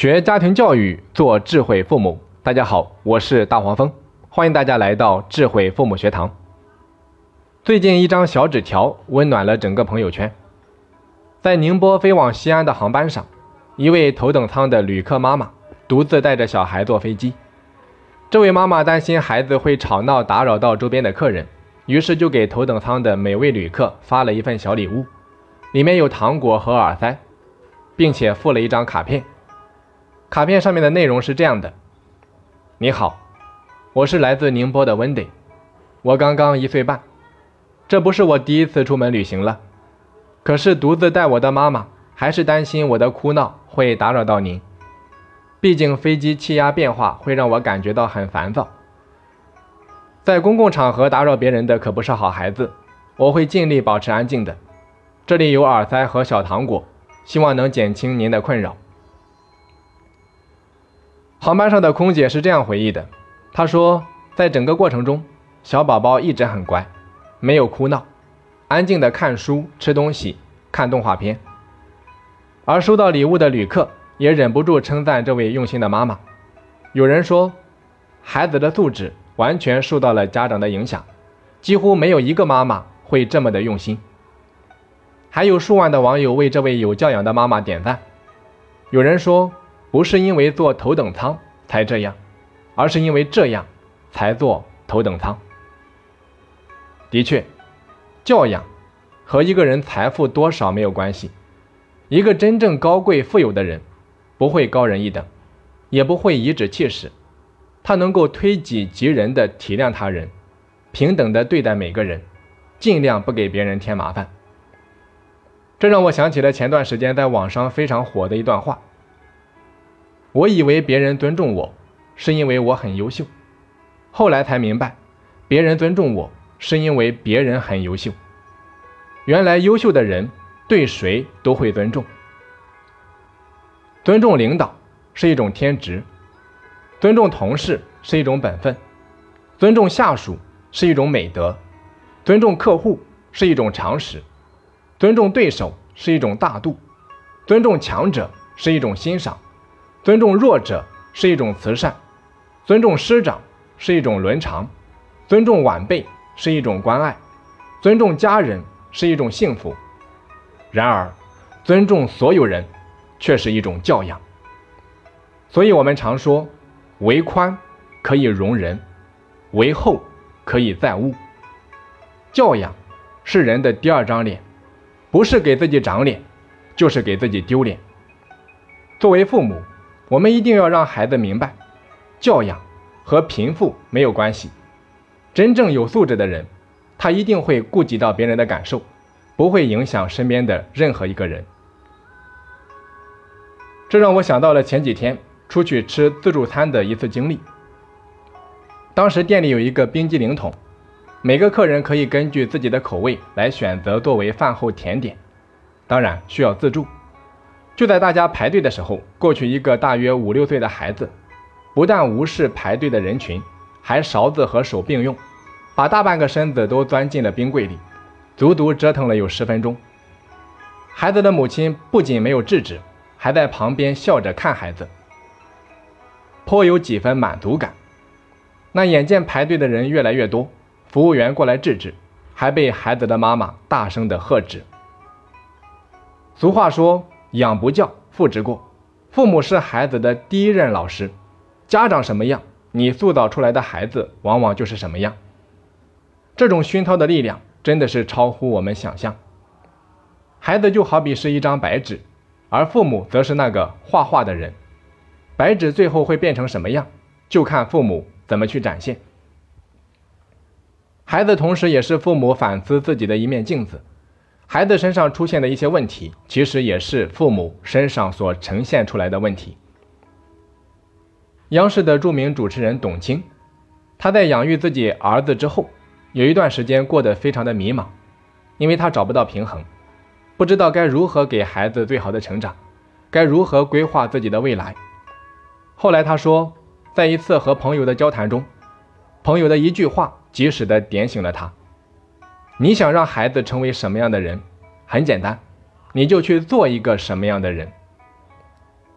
学家庭教育，做智慧父母。大家好，我是大黄蜂，欢迎大家来到智慧父母学堂。最近一张小纸条温暖了整个朋友圈。在宁波飞往西安的航班上，一位头等舱的旅客妈妈独自带着小孩坐飞机。这位妈妈担心孩子会吵闹打扰到周边的客人，于是就给头等舱的每位旅客发了一份小礼物，里面有糖果和耳塞，并且附了一张卡片。卡片上面的内容是这样的：“你好，我是来自宁波的 Wendy，我刚刚一岁半。”这不是我第一次出门旅行了，可是独自带我的妈妈还是担心我的哭闹会打扰到您。毕竟飞机气压变化会让我感觉到很烦躁，在公共场合打扰别人的可不是好孩子，我会尽力保持安静的。这里有耳塞和小糖果，希望能减轻您的困扰。航班上的空姐是这样回忆的，她说，在整个过程中，小宝宝一直很乖。没有哭闹，安静的看书、吃东西、看动画片。而收到礼物的旅客也忍不住称赞这位用心的妈妈。有人说，孩子的素质完全受到了家长的影响，几乎没有一个妈妈会这么的用心。还有数万的网友为这位有教养的妈妈点赞。有人说，不是因为坐头等舱才这样，而是因为这样才坐头等舱。的确，教养和一个人财富多少没有关系。一个真正高贵富有的人，不会高人一等，也不会颐指气使，他能够推己及人的体谅他人，平等的对待每个人，尽量不给别人添麻烦。这让我想起了前段时间在网上非常火的一段话：我以为别人尊重我，是因为我很优秀，后来才明白，别人尊重我。是因为别人很优秀。原来优秀的人对谁都会尊重。尊重领导是一种天职，尊重同事是一种本分，尊重下属是一种美德，尊重客户是一种常识，尊重对手是一种大度，尊重强者是一种欣赏，尊重弱者是一种慈善，尊重师长是一种伦常，尊重晚辈。是一种关爱，尊重家人是一种幸福。然而，尊重所有人却是一种教养。所以，我们常说，为宽可以容人，为厚可以载物。教养是人的第二张脸，不是给自己长脸，就是给自己丢脸。作为父母，我们一定要让孩子明白，教养和贫富没有关系。真正有素质的人，他一定会顾及到别人的感受，不会影响身边的任何一个人。这让我想到了前几天出去吃自助餐的一次经历。当时店里有一个冰激凌桶，每个客人可以根据自己的口味来选择作为饭后甜点，当然需要自助。就在大家排队的时候，过去一个大约五六岁的孩子，不但无视排队的人群。还勺子和手并用，把大半个身子都钻进了冰柜里，足足折腾了有十分钟。孩子的母亲不仅没有制止，还在旁边笑着看孩子，颇有几分满足感。那眼见排队的人越来越多，服务员过来制止，还被孩子的妈妈大声的喝止。俗话说：“养不教，父之过。”父母是孩子的第一任老师，家长什么样？你塑造出来的孩子往往就是什么样。这种熏陶的力量真的是超乎我们想象。孩子就好比是一张白纸，而父母则是那个画画的人。白纸最后会变成什么样，就看父母怎么去展现。孩子同时也是父母反思自己的一面镜子。孩子身上出现的一些问题，其实也是父母身上所呈现出来的问题。央视的著名主持人董卿，她在养育自己儿子之后，有一段时间过得非常的迷茫，因为她找不到平衡，不知道该如何给孩子最好的成长，该如何规划自己的未来。后来她说，在一次和朋友的交谈中，朋友的一句话及时的点醒了她：你想让孩子成为什么样的人，很简单，你就去做一个什么样的人。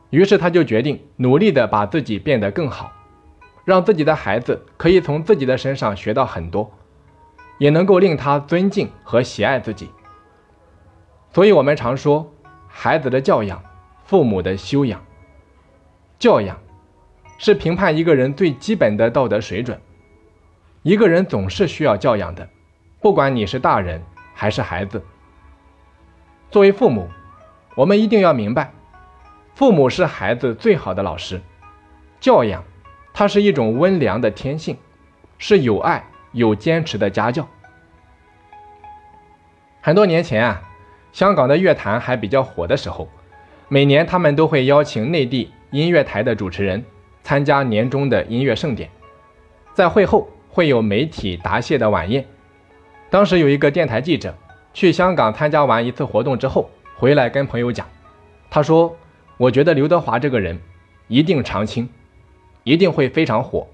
于是他就决定努力的把自己变得更好，让自己的孩子可以从自己的身上学到很多，也能够令他尊敬和喜爱自己。所以，我们常说，孩子的教养，父母的修养。教养是评判一个人最基本的道德水准。一个人总是需要教养的，不管你是大人还是孩子。作为父母，我们一定要明白。父母是孩子最好的老师，教养，它是一种温良的天性，是有爱、有坚持的家教。很多年前啊，香港的乐坛还比较火的时候，每年他们都会邀请内地音乐台的主持人参加年终的音乐盛典，在会后会有媒体答谢的晚宴。当时有一个电台记者去香港参加完一次活动之后，回来跟朋友讲，他说。我觉得刘德华这个人一定长青，一定会非常火。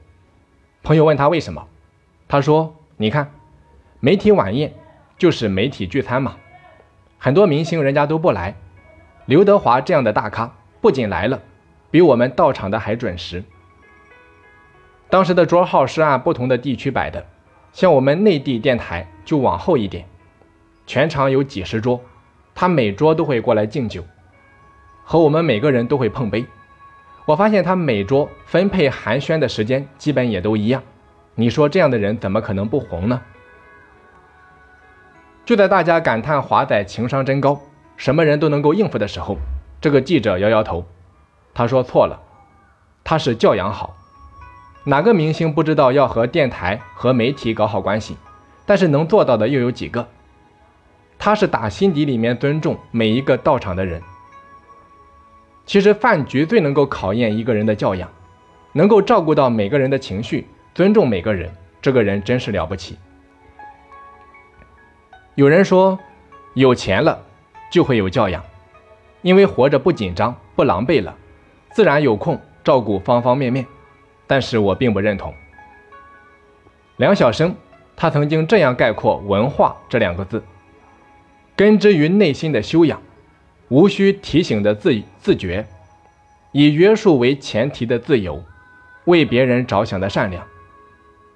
朋友问他为什么，他说：“你看，媒体晚宴就是媒体聚餐嘛，很多明星人家都不来，刘德华这样的大咖不仅来了，比我们到场的还准时。当时的桌号是按不同的地区摆的，像我们内地电台就往后一点，全场有几十桌，他每桌都会过来敬酒。”和我们每个人都会碰杯，我发现他每桌分配寒暄的时间基本也都一样。你说这样的人怎么可能不红呢？就在大家感叹华仔情商真高，什么人都能够应付的时候，这个记者摇摇头，他说错了，他是教养好。哪个明星不知道要和电台和媒体搞好关系？但是能做到的又有几个？他是打心底里面尊重每一个到场的人。其实饭局最能够考验一个人的教养，能够照顾到每个人的情绪，尊重每个人，这个人真是了不起。有人说，有钱了就会有教养，因为活着不紧张不狼狈了，自然有空照顾方方面面。但是我并不认同。梁晓声他曾经这样概括“文化”这两个字：根植于内心的修养。无需提醒的自自觉，以约束为前提的自由，为别人着想的善良。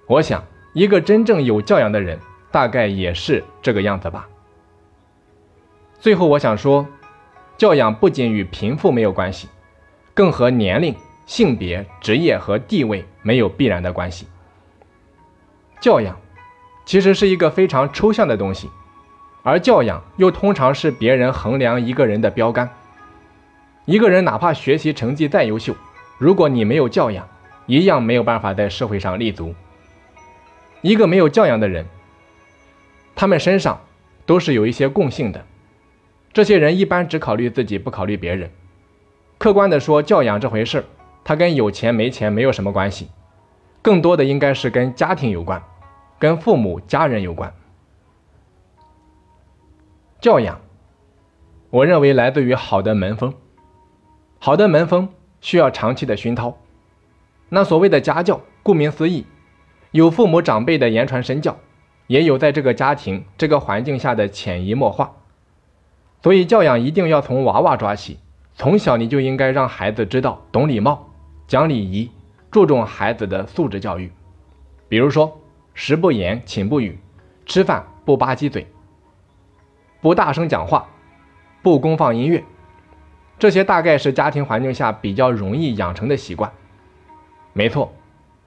我想，一个真正有教养的人，大概也是这个样子吧。最后，我想说，教养不仅与贫富没有关系，更和年龄、性别、职业和地位没有必然的关系。教养，其实是一个非常抽象的东西。而教养又通常是别人衡量一个人的标杆。一个人哪怕学习成绩再优秀，如果你没有教养，一样没有办法在社会上立足。一个没有教养的人，他们身上都是有一些共性的。这些人一般只考虑自己，不考虑别人。客观的说，教养这回事儿，它跟有钱没钱没有什么关系，更多的应该是跟家庭有关，跟父母家人有关。教养，我认为来自于好的门风。好的门风需要长期的熏陶。那所谓的家教，顾名思义，有父母长辈的言传身教，也有在这个家庭这个环境下的潜移默化。所以教养一定要从娃娃抓起，从小你就应该让孩子知道懂礼貌、讲礼仪，注重孩子的素质教育。比如说，食不言，寝不语，吃饭不吧唧嘴。不大声讲话，不公放音乐，这些大概是家庭环境下比较容易养成的习惯。没错，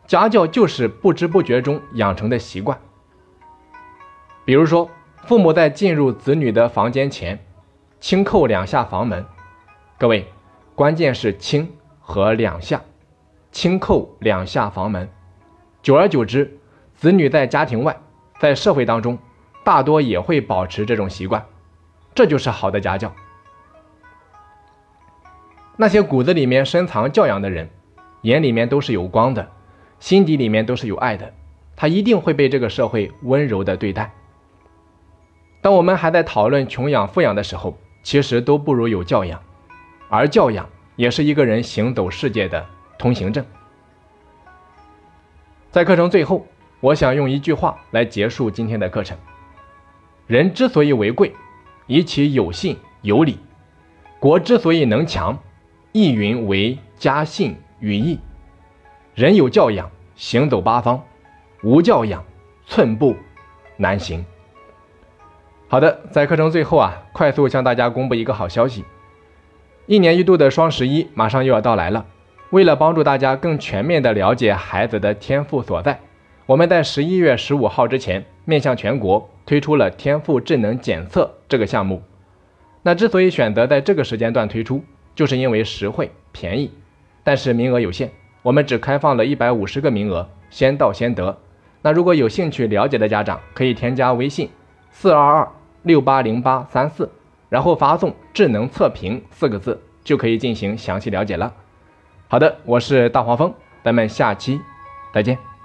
家教就是不知不觉中养成的习惯。比如说，父母在进入子女的房间前，轻叩两下房门。各位，关键是“轻”和“两下”，轻叩两下房门，久而久之，子女在家庭外，在社会当中。大多也会保持这种习惯，这就是好的家教。那些骨子里面深藏教养的人，眼里面都是有光的，心底里面都是有爱的，他一定会被这个社会温柔的对待。当我们还在讨论穷养富养的时候，其实都不如有教养，而教养也是一个人行走世界的通行证。在课程最后，我想用一句话来结束今天的课程。人之所以为贵，以其有信有理；国之所以能强，亦云为家信与义。人有教养，行走八方；无教养，寸步难行。好的，在课程最后啊，快速向大家公布一个好消息：一年一度的双十一马上又要到来了。为了帮助大家更全面地了解孩子的天赋所在，我们在十一月十五号之前，面向全国推出了天赋智能检测这个项目。那之所以选择在这个时间段推出，就是因为实惠便宜，但是名额有限，我们只开放了一百五十个名额，先到先得。那如果有兴趣了解的家长，可以添加微信四二二六八零八三四，然后发送“智能测评”四个字，就可以进行详细了解了。好的，我是大黄蜂，咱们下期再见。